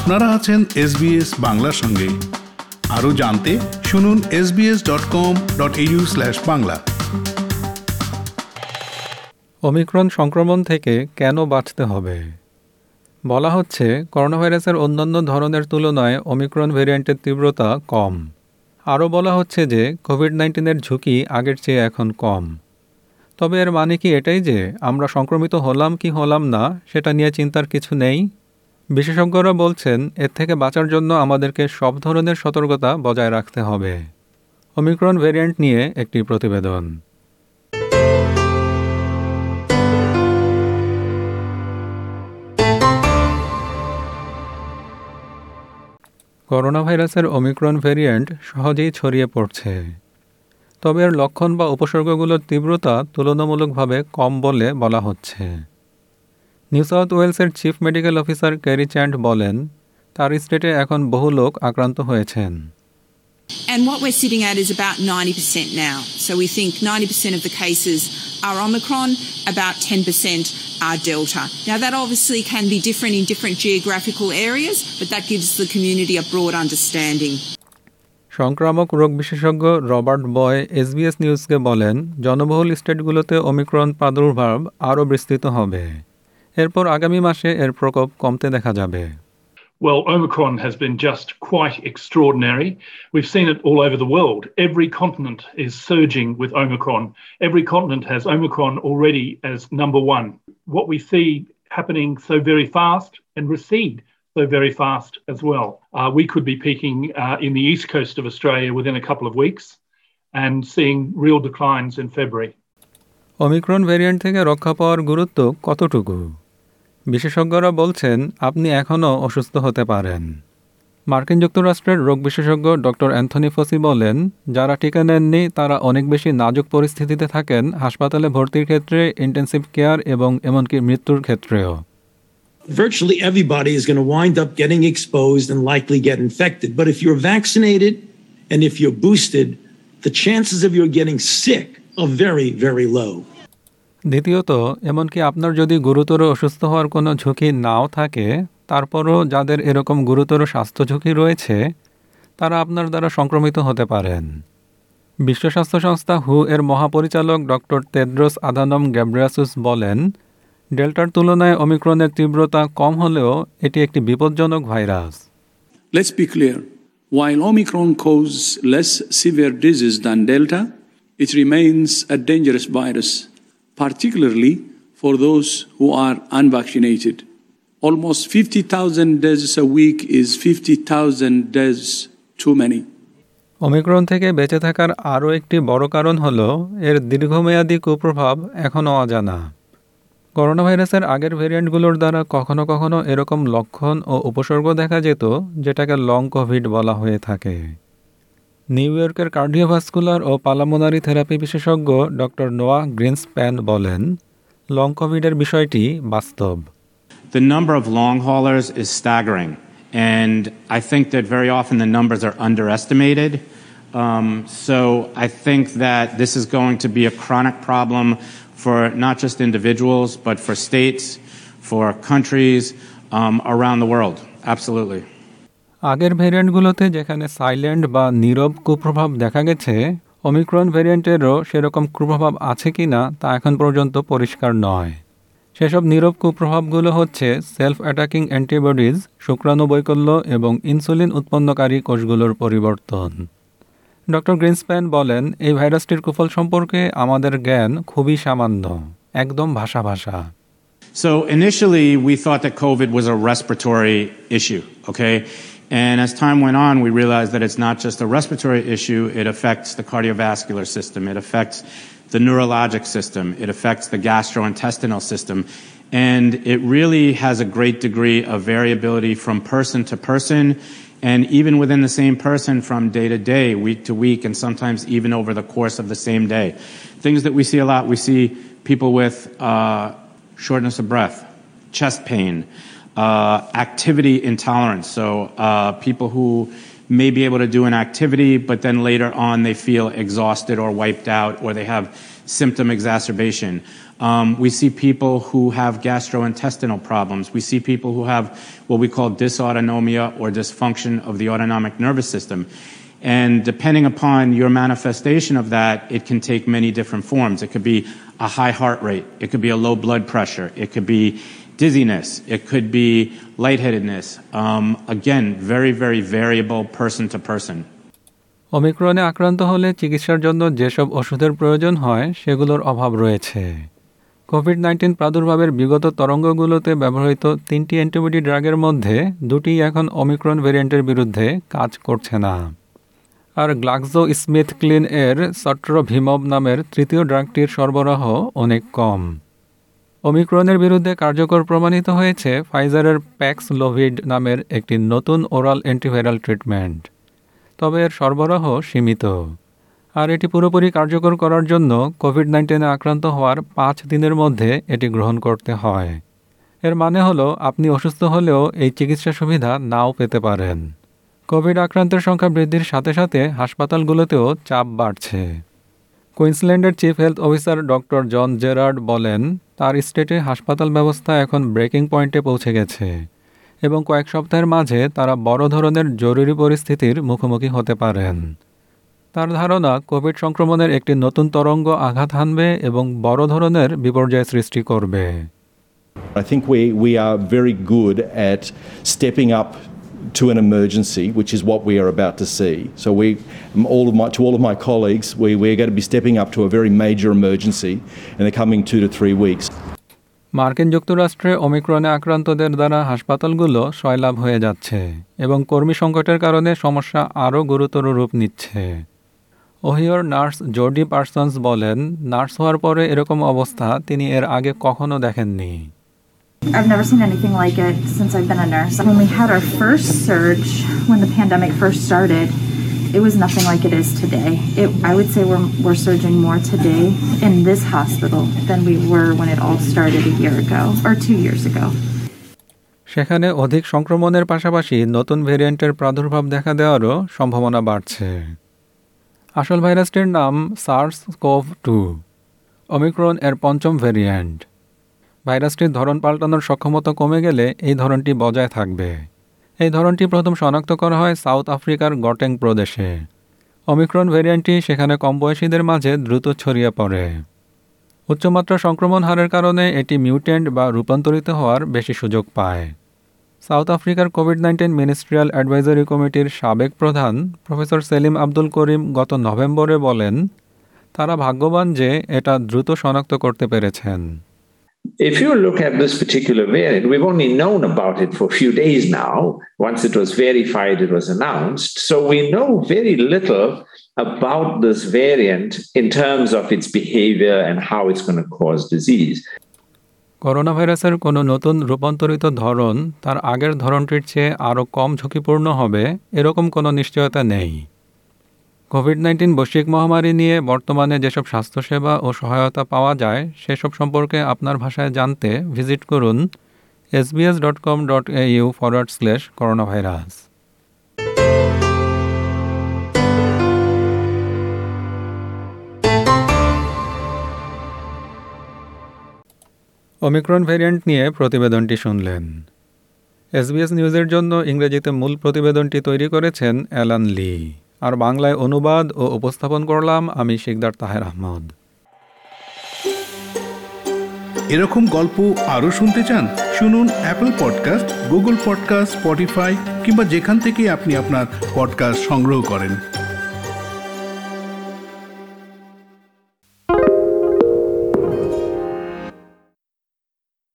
আপনারা আছেন এসবিএস বাংলার সঙ্গে। আরও জানতে শুনুন SBS dot com dot Bangla. Omicron সংক্রমণ থেকে কেন বাঁচতে হবে? বলা হচ্ছে করোনা ভাইরাসের অন্যান্য ধরনের তুলনায় ওমিক্রন ভেরিয়েন্টের তীব্রতা কম। আরও বলা হচ্ছে যে কোভিড নাইন্টিনের ঝুঁকি আগের চেয়ে এখন কম। তবে এর মানে কি এটাই যে, আমরা সংক্রমিত হলাম কি হলাম না, সেটা নিয়ে চিন্তার কিছু নেই? বিশেষজ্ঞরা বলছেন, এর থেকে বাঁচার জন্য আমাদেরকে সব ধরনের সতর্কতা বজায় রাখতে হবে। ওমিক্রন ভেরিয়েন্ট নিয়ে একটি প্রতিবেদন। করোনা ভাইরাসের ওমিক্রন ভেরিয়েন্ট সহজেই ছড়িয়ে পড়ছে। তবে এর লক্ষণ বা উপসর্গগুলোর তীব্রতা তুলনামূলকভাবে কম বলে বলা হচ্ছে। নিউ সাউথ ওয়েলসের chief medical officer Kerry Chant বলেন তার স্টেটে এখন বহু লোক আক্রান্ত হয়েছেন And what we're sitting at is about 90% now. So we think 90% of the cases are Omicron, about 10% are Delta. Now that obviously can be different in different geographical areas, but that gives the community a broad understanding. সংক্রামক রোগ বিশেষজ্ঞ Robert বয় SBS নিউজকে বলেন জনবহুল স্টেটগুলোতে Omicron প্রাদুর্ভাব আরও বিস্তৃত হবে এরপর আগামী মাসে এর প্রকোপ কমতে দেখা যাবে Well, Omicron has been just quite extraordinary. We've seen it all over the world. Every continent is surging with Omicron. Every continent has Omicron already as number one. What we see happening so very fast and recede so very fast as well. Uh, we could be peaking uh, in the east coast of Australia within a couple of weeks and seeing real declines in February. Omicron variant থেকে রক্ষা পাওয়ার গুরুত্ব কতটুকু বিশেষজ্ঞরা বলছেন আপনি এখনও অসুস্থ হতে পারেন মার্কিন যুক্তরাষ্ট্রের রোগ বিশেষজ্ঞ ডক্টর অ্যান্থনি ফসি বলেন যারা টিকা নেননি তারা অনেক বেশি নাজুক পরিস্থিতিতে থাকেন হাসপাতালে ভর্তির ক্ষেত্রে ইন্টেন্সিভ কেয়ার এবং এমনকি মৃত্যুর ক্ষেত্রেও virtually everybody is going to wind up getting exposed and likely get infected. But if you're vaccinated and if you're boosted, the chances of you getting sick are very, very low. দ্বিতীয়ত এমনকি আপনার যদি গুরুতর অসুস্থ হওয়ার কোনো ঝুঁকি নাও থাকে তারপরও যাদের এরকম গুরুতর স্বাস্থ্য ঝুঁকি রয়েছে তারা আপনার দ্বারা সংক্রমিত হতে পারেন। বিশ্ব স্বাস্থ্য সংস্থা হু এর মহাপরিচালক ডক্টর তেদ্রোস আদানম গ্যাব্রিয়াসুস বলেন ডেল্টার তুলনায় অমিক্রনের তীব্রতা কম হলেও এটি একটি বিপজ্জনক virus. Let's be clear. While Omicron causes less severe disease than Delta, it remains a dangerous virus, particularly for those who are unvaccinated. Almost 50,000 deaths a week is 50,000 deaths too many. Omicron থেকে বেঁচে থাকার আরও একটি বড় কারণ হল এর দীর্ঘমেয়াদী কুপ্রভাব এখনও অজানা করোনা ভাইরাসের আগের ভেরিয়েন্টগুলোর দ্বারা কখনো কখনো এরকম লক্ষণ ও উপসর্গ দেখা যেত যেটাকে লং কোভিড বলা হয়ে থাকে নিউ ইয়র্কের কার্ডিওভাস্কুলার ও পালামোনারি থেরাপি বিশেষজ্ঞ ডক্টর নোয়া গ্রিনসপ্যান বলেন লং কোভিডের বিষয়টি বাস্তব The number of long haulers is staggering. And I think that very often the numbers are underestimated. Um, so I think that this is going to be a chronic problem for not just individuals, but for states, for countries um, around the world. Absolutely. আগের ভেরিয়েন্টগুলোতে যেখানে silent বা নীরব কুপ্রভাব দেখা গেছে Omicron ভেরিয়েন্টেরও সেরকম কুপ্রভাব আছে কি না তা এখন পর্যন্ত পরিষ্কার নয়। সেসব নীরব কুপ্রভাবগুলো হচ্ছে সেলফ অ্যাটাকিং অ্যান্টিবডিজ শুক্রাণু বৈকল্য এবং ইনসুলিন উৎপন্নকারী কোষগুলোর পরিবর্তন। ডক্টর গ্রিনস্প্যান বলেন, এই ভাইরাসটির কুফল সম্পর্কে আমাদের জ্ঞান খুবই সামান্য, একদম ভাষা ভাষা। So initially, we thought that COVID was a respiratory issue, okay? And as time went on, we realized that it's not just a respiratory issue, it affects the cardiovascular system, it affects the neurologic system, it affects the gastrointestinal system. And it really has a great degree of variability from person to person, and even within the same person from day to day, week to week, and sometimes even over the course of the same day. Things that we see a lot, we see people with uh, shortness of breath, chest pain, uh, activity intolerance. So uh, people who may be able to do an activity, but then later on they feel exhausted or wiped out, or they have symptom exacerbation. Um, we see people who have gastrointestinal problems. We see people who have what we call dysautonomia or dysfunction of the autonomic nervous system. And depending upon your manifestation of that, it can take many different forms. It could be a high heart rate. It could be a low blood pressure. It could be dizziness. It could be lightheadedness. Um, again, very, very variable person to person. অমিক্রনে আক্রান্ত হলে চিকিৎসার জন্য যেসব ওষুধের প্রয়োজন হয় সেগুলোর অভাব রয়েছে কোভিড নাইন্টিন প্রাদুর্ভাবের বিগত তরঙ্গগুলোতে ব্যবহৃত তিনটি অ্যান্টিবডি ড্রাগের মধ্যে দুটি এখন অমিক্রন ভেরিয়েন্টের বিরুদ্ধে কাজ করছে না আর গ্লাক্সো স্মিথ ক্লিন এর সট্রভিমব নামের তৃতীয় ড্রাগটির সরবরাহ অনেক কম। অমিক্রনের বিরুদ্ধে কার্যকর প্রমাণিত হয়েছে ফাইজারের প্যাক্স লোভিড নামের একটি নতুন ওরাল অ্যান্টিভাইরাল ট্রিটমেন্ট তবে এর সরবরাহ সীমিত। আর এটি পুরোপুরি কার্যকর করার জন্য কোভিড নাইন্টিনে আক্রান্ত হওয়ার পাঁচ দিনের মধ্যে এটি গ্রহণ করতে হয়। এর মানে হলো, আপনি অসুস্থ হলেও এই চিকিৎসা সুবিধা নাও পেতে পারেন। কোভিড আক্রান্তের সংখ্যা বৃদ্ধির সাথে সাথে হাসপাতালগুলোতেও চাপ বাড়ছে। কুইন্সল্যান্ডের chief health officer doctor John Gerrard বলেন তার স্টেটে হাসপাতাল ব্যবস্থা এখন ব্রেকিং পয়েন্টে পৌঁছে গেছে এবং কয়েক সপ্তাহের মাঝে তারা বড় ধরনের জরুরি পরিস্থিতির মুখোমুখি হতে পারেন। তার ধারণা কোভিড সংক্রমণের একটি নতুন তরঙ্গ আঘাত হানবে এবং বড় ধরনের বিপর্যয় সৃষ্টি করবে। I think we, we are very good at stepping up to an emergency, which is what we are about to see. So we, all of my, to all of my colleagues, we, we're going to be stepping up to a very major emergency in the coming two to three weeks. মার্কিন যুক্তরাষ্ট্রে অমিক্রনে আক্রান্তদের দ্বারা হাসপাতালগুলো সয়লাভ হয়ে যাচ্ছে এবং কর্মী সংকটের কারণে সমস্যা আরও গুরুতর রূপ নিচ্ছে ওহিওর নার্স জর্ডি পার্সন্স বলেন নার্স হওয়ার পরে এরকম অবস্থা তিনি এর আগে কখনো দেখেননি I've never seen anything like it since I've been a nurse. When we had our first surge, when the pandemic first started, it was nothing like it is today. It, I would say we're, we're surging more today in this hospital than we were when it all started a year ago or two years ago. সেখানে অধিক সংক্রমণের পাশাপাশি নতুন ভেরিয়েন্টের প্রাদুর্ভাব দেখা দেওয়ারও সম্ভাবনা বাড়ছে আসল ভাইরাসটির নাম সার্স কোভ টু অমিক্রন এর পঞ্চম ভেরিয়েন্ট ভাইরাসটির ধরন পাল্টানোর সক্ষমতা কমে গেলে এই ধরনটি বজায় থাকবে। এই ধরনটি প্রথম শনাক্ত করা হয় সাউথ আফ্রিকার গটেং প্রদেশে। অমিক্রন ভেরিয়েন্টটি সেখানে কম বয়সীদের মাঝে দ্রুত ছড়িয়ে পড়ে। উচ্চমাত্রা সংক্রমণ হারের কারণে এটি মিউটেন্ট বা রূপান্তরিত হওয়ার বেশি সুযোগ পায়। সাউথ আফ্রিকার কোভিড নাইন্টিন মিনিস্ট্রিয়াল অ্যাডভাইজারি কমিটির সাবেক প্রধান প্রফেসর সেলিম আব্দুল করিম গত নভেম্বরে বলেন, তারা ভাগ্যবান যে এটা দ্রুত শনাক্ত করতে পেরেছেন। If you look at this particular variant, we've only known about it for a few days now. Once it was verified, it was announced. So we know very little about this variant in terms of its behavior and how it's going to cause disease. Corona ভাইরাসের কোনো নতুন রূপান্তরিত ধরন তার আগের ধরনটির চেয়ে আরও কম ঝুঁকিপূর্ণ হবে এরকম কোনো নিশ্চয়তা নেই কোভিড নাইন্টিন বৈশ্বিক মহামারী নিয়ে বর্তমানে যেসব স্বাস্থ্যসেবা ও সহায়তা পাওয়া যায়, সেসব সম্পর্কে আপনার ভাষায় জানতে ভিজিট করুন SBS dot com dot A U forward slash corona virus Omicron variant নিয়ে প্রতিবেদনটি শুনলেন। এসবিএস নিউজের জন্য ইংরেজিতে মূল প্রতিবেদনটি তৈরি করেছেন অ্যালান লি। আর বাংলায় অনুবাদ ও উপস্থাপন করলাম আমি শেখদার তাহের আহমদ। এরকম গল্প আরও শুনতে চান, শুনুন Apple podcast Google podcast Spotify কিংবা যেখান থেকে আপনি আপনার পডকাস্ট সংগ্রহ করেন।